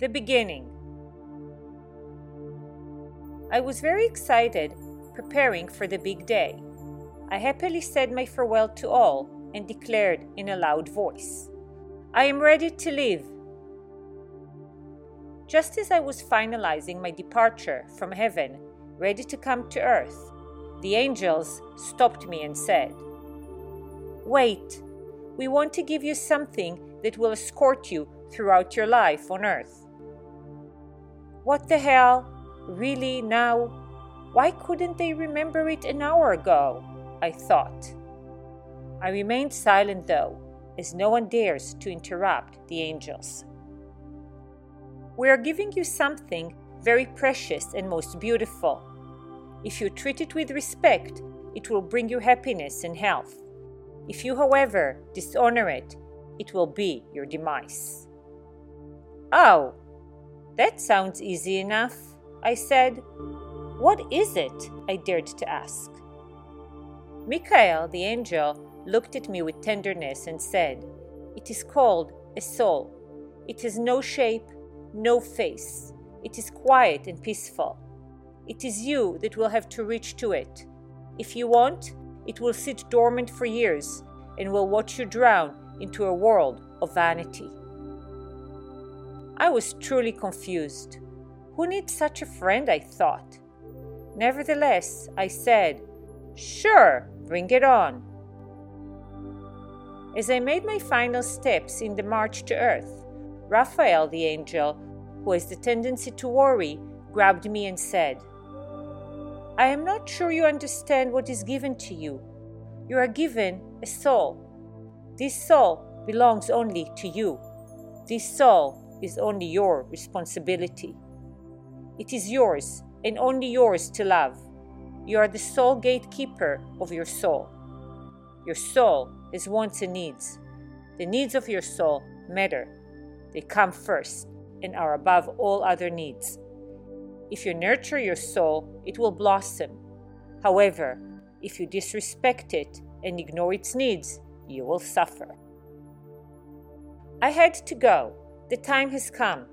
The beginning. I was very excited, preparing for the big day. I happily said my farewell to all and declared in a loud voice, I am ready to leave. Just as I was finalizing my departure from heaven, ready to come to earth, the angels stopped me and said, Wait, we want to give you something that will escort you throughout your life on earth. What the hell? Really now? Why couldn't they remember it an hour ago? I thought. I remained silent though, as no one dares to interrupt the angels. We are giving you something very precious and most beautiful. If you treat it with respect, it will bring you happiness and health. If you, however, dishonor it, it will be your demise. Oh, that sounds easy enough, I said. What is it? I dared to ask. Michael, the angel, looked at me with tenderness and said, It is called a soul. It has no shape, no face. It is quiet and peaceful. It is you that will have to reach to it. If you want, it will sit dormant for years and will watch you drown into a world of vanity. I was truly confused. Who needs such a friend? I thought. Nevertheless, I said, Sure, bring it on. As I made my final steps in the march to earth, Raphael the angel, who has the tendency to worry, grabbed me and said, I am not sure you understand what is given to you. You are given a soul. This soul belongs only to you. This soul is only your responsibility. It is yours and only yours to love. You are the sole gatekeeper of your soul. Your soul has wants and needs. The needs of your soul matter. They come first and are above all other needs. If you nurture your soul, it will blossom. However, if you disrespect it and ignore its needs, you will suffer. I had to go. The time has come.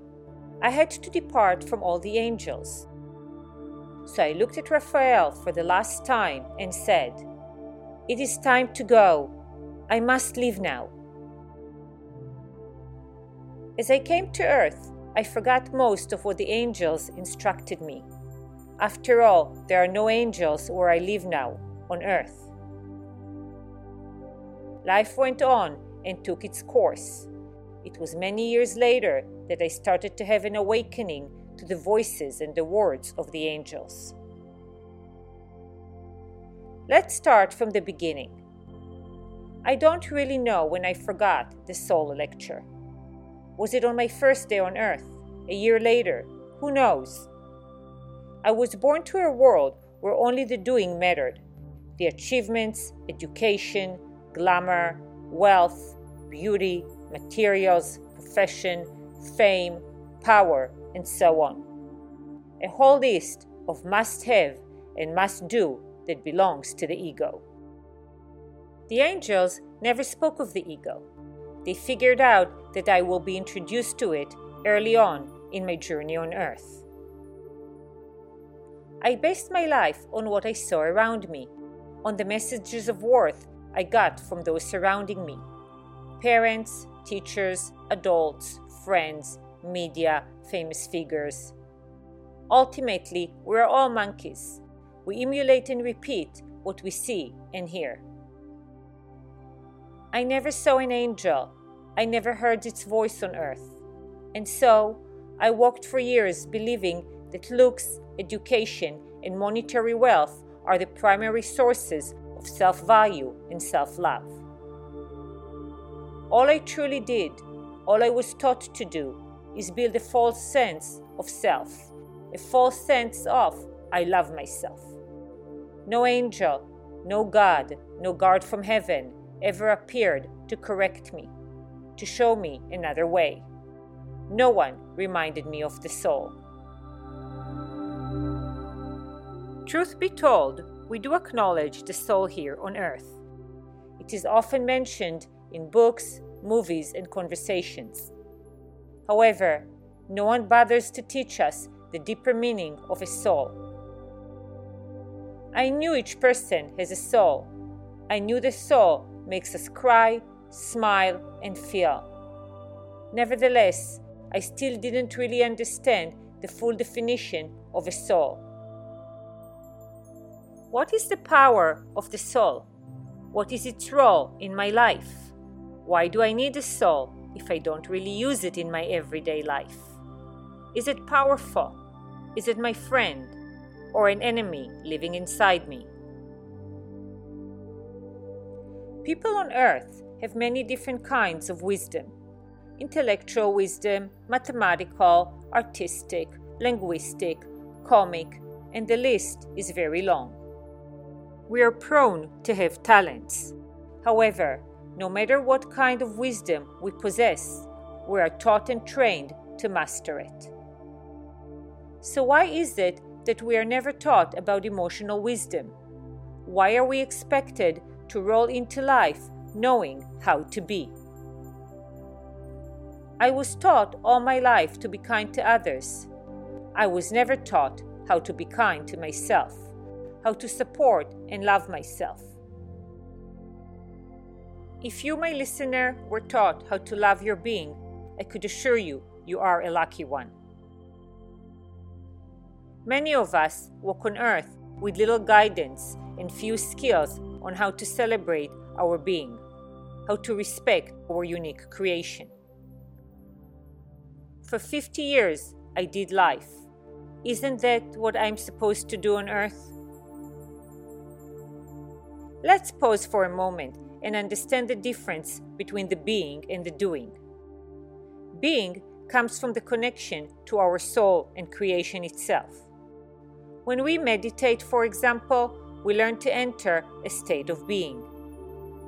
I had to depart from all the angels. So I looked at Raphael for the last time and said, It is time to go. I must leave now. As I came to earth, I forgot most of what the angels instructed me. After all, there are no angels where I live now, on earth. Life went on and took its course. It was many years later that I started to have an awakening to the voices and the words of the angels. Let's start from the beginning. I don't really know when I forgot the soul lecture. Was it on my first day on earth? A year later? Who knows? I was born to a world where only the doing mattered the achievements, education, glamour, wealth, beauty, materials, profession, fame, power, and so on. A whole list of must have and must do that belongs to the ego. The angels never spoke of the ego. They figured out that I will be introduced to it early on in my journey on earth. I based my life on what I saw around me, on the messages of worth I got from those surrounding me parents, teachers, adults, friends, media, famous figures. Ultimately, we're all monkeys. We emulate and repeat what we see and hear. I never saw an angel. I never heard its voice on earth. And so, I walked for years believing that looks, education, and monetary wealth are the primary sources of self value and self love. All I truly did, all I was taught to do, is build a false sense of self, a false sense of I love myself. No angel, no God, no guard from heaven ever appeared to correct me, to show me another way. No one reminded me of the soul. Truth be told, we do acknowledge the soul here on earth. It is often mentioned in books, movies, and conversations. However, no one bothers to teach us the deeper meaning of a soul. I knew each person has a soul. I knew the soul makes us cry, smile, and feel. Nevertheless, I still didn't really understand the full definition of a soul. What is the power of the soul? What is its role in my life? Why do I need a soul if I don't really use it in my everyday life? Is it powerful? Is it my friend or an enemy living inside me? People on earth have many different kinds of wisdom intellectual wisdom, mathematical, artistic, linguistic, comic, and the list is very long. We are prone to have talents. However, no matter what kind of wisdom we possess, we are taught and trained to master it. So, why is it that we are never taught about emotional wisdom? Why are we expected to roll into life knowing how to be? I was taught all my life to be kind to others. I was never taught how to be kind to myself, how to support and love myself. If you, my listener, were taught how to love your being, I could assure you you are a lucky one. Many of us walk on earth with little guidance and few skills on how to celebrate our being, how to respect our unique creation. For 50 years, I did life. Isn't that what I'm supposed to do on earth? Let's pause for a moment and understand the difference between the being and the doing. Being comes from the connection to our soul and creation itself. When we meditate, for example, we learn to enter a state of being.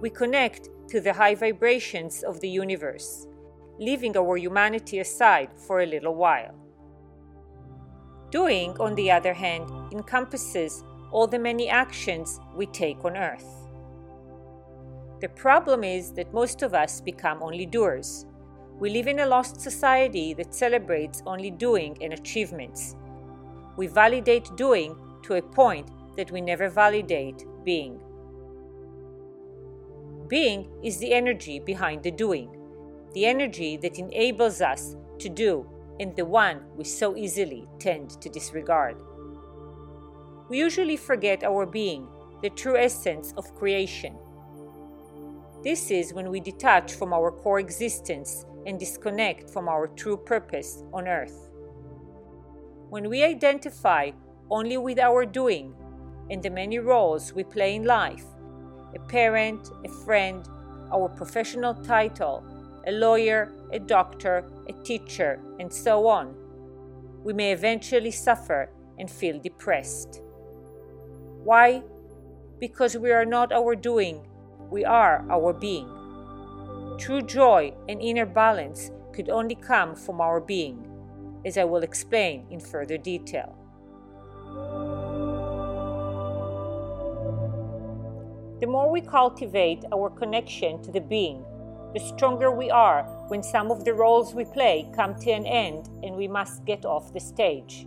We connect to the high vibrations of the universe, leaving our humanity aside for a little while. Doing, on the other hand, encompasses all the many actions we take on earth. The problem is that most of us become only doers. We live in a lost society that celebrates only doing and achievements. We validate doing to a point that we never validate being. Being is the energy behind the doing, the energy that enables us to do, and the one we so easily tend to disregard. We usually forget our being, the true essence of creation this is when we detach from our core existence and disconnect from our true purpose on earth. When we identify only with our doing and the many roles we play in life a parent, a friend, our professional title, a lawyer, a doctor, a teacher, and so on, we may eventually suffer and feel depressed. Why? Because we are not our doing we are our being. True joy and inner balance could only come from our being, as I will explain in further detail. The more we cultivate our connection to the being, the stronger we are when some of the roles we play come to an end and we must get off the stage.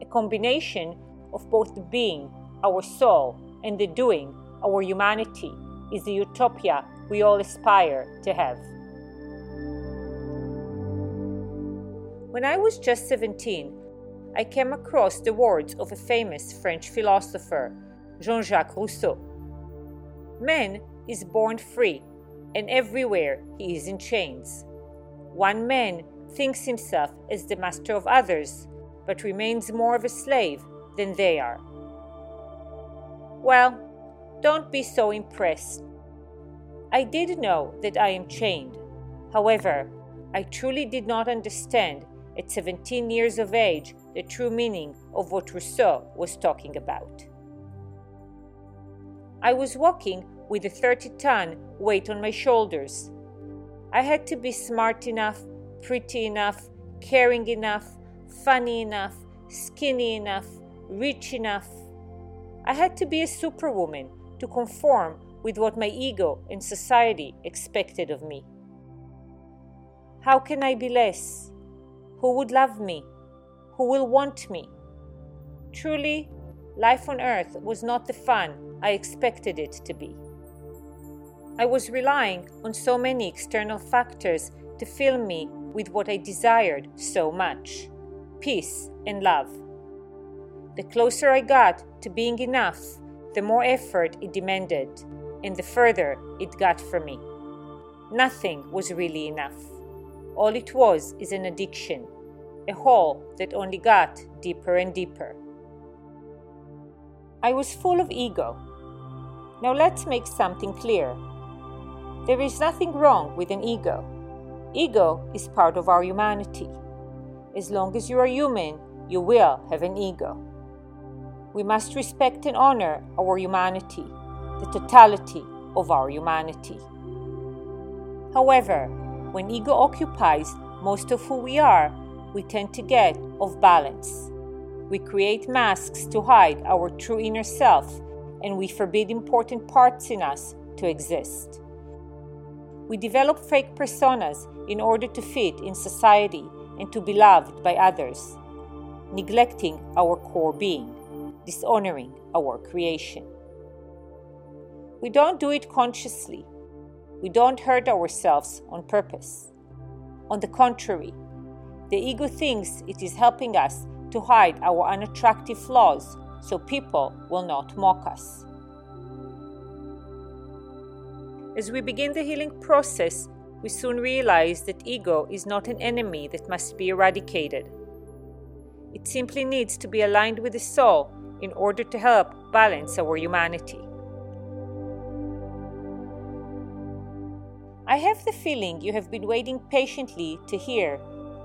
A combination of both the being, our soul, and the doing our humanity is the utopia we all aspire to have. When I was just 17, I came across the words of a famous French philosopher, Jean Jacques Rousseau Man is born free, and everywhere he is in chains. One man thinks himself as the master of others, but remains more of a slave than they are. Well, don't be so impressed. I did know that I am chained. However, I truly did not understand at 17 years of age the true meaning of what Rousseau was talking about. I was walking with a 30 ton weight on my shoulders. I had to be smart enough, pretty enough, caring enough, funny enough, skinny enough, rich enough. I had to be a superwoman to conform with what my ego and society expected of me. How can I be less? Who would love me? Who will want me? Truly, life on earth was not the fun I expected it to be. I was relying on so many external factors to fill me with what I desired so much peace and love. The closer I got to being enough, the more effort it demanded, and the further it got from me. Nothing was really enough. All it was is an addiction, a hole that only got deeper and deeper. I was full of ego. Now let's make something clear. There is nothing wrong with an ego. Ego is part of our humanity. As long as you are human, you will have an ego. We must respect and honor our humanity, the totality of our humanity. However, when ego occupies most of who we are, we tend to get off balance. We create masks to hide our true inner self, and we forbid important parts in us to exist. We develop fake personas in order to fit in society and to be loved by others, neglecting our core being, dishonoring our creation. We don't do it consciously. We don't hurt ourselves on purpose. On the contrary, the ego thinks it is helping us to hide our unattractive flaws so people will not mock us. As we begin the healing process, we soon realize that ego is not an enemy that must be eradicated. It simply needs to be aligned with the soul in order to help balance our humanity. I have the feeling you have been waiting patiently to hear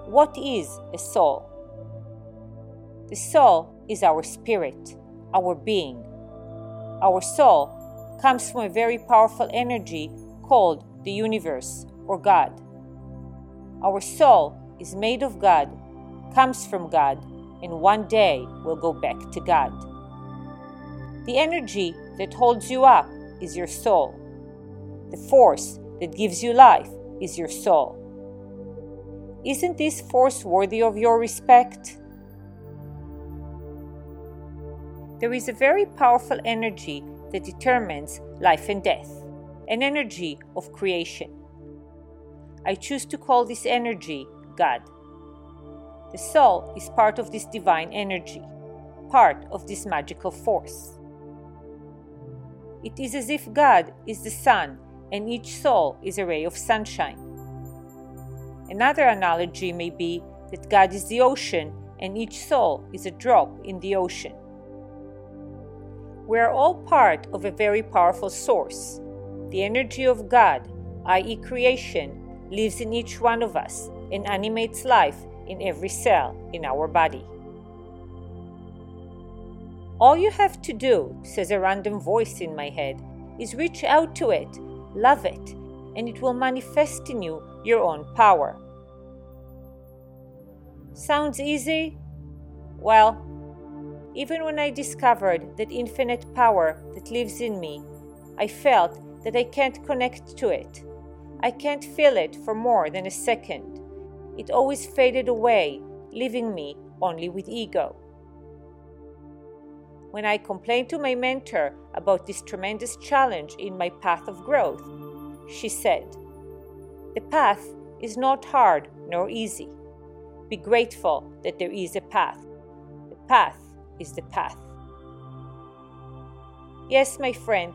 what is a soul. The soul is our spirit, our being. Our soul comes from a very powerful energy called the universe or God. Our soul is made of God, comes from God, and one day will go back to God. The energy that holds you up is your soul. The force that gives you life is your soul. Isn't this force worthy of your respect? There is a very powerful energy that determines life and death, an energy of creation. I choose to call this energy God. The soul is part of this divine energy, part of this magical force. It is as if God is the sun and each soul is a ray of sunshine. Another analogy may be that God is the ocean and each soul is a drop in the ocean. We are all part of a very powerful source. The energy of God, i.e., creation, lives in each one of us and animates life in every cell in our body. All you have to do, says a random voice in my head, is reach out to it, love it, and it will manifest in you your own power. Sounds easy? Well, even when I discovered that infinite power that lives in me, I felt that I can't connect to it. I can't feel it for more than a second. It always faded away, leaving me only with ego. When I complained to my mentor about this tremendous challenge in my path of growth, she said, The path is not hard nor easy. Be grateful that there is a path. The path is the path. Yes, my friend,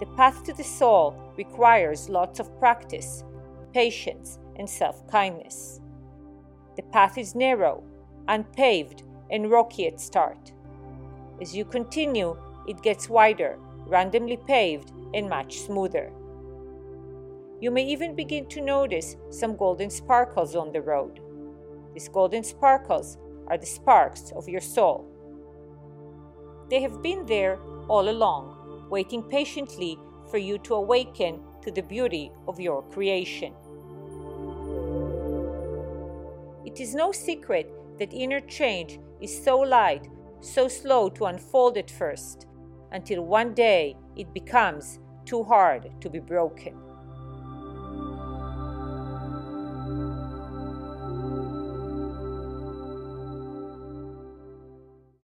the path to the soul requires lots of practice, patience, and self kindness. The path is narrow, unpaved, and rocky at start. As you continue, it gets wider, randomly paved, and much smoother. You may even begin to notice some golden sparkles on the road. These golden sparkles are the sparks of your soul. They have been there all along, waiting patiently for you to awaken to the beauty of your creation. It is no secret that inner change is so light, so slow to unfold at first, until one day it becomes too hard to be broken.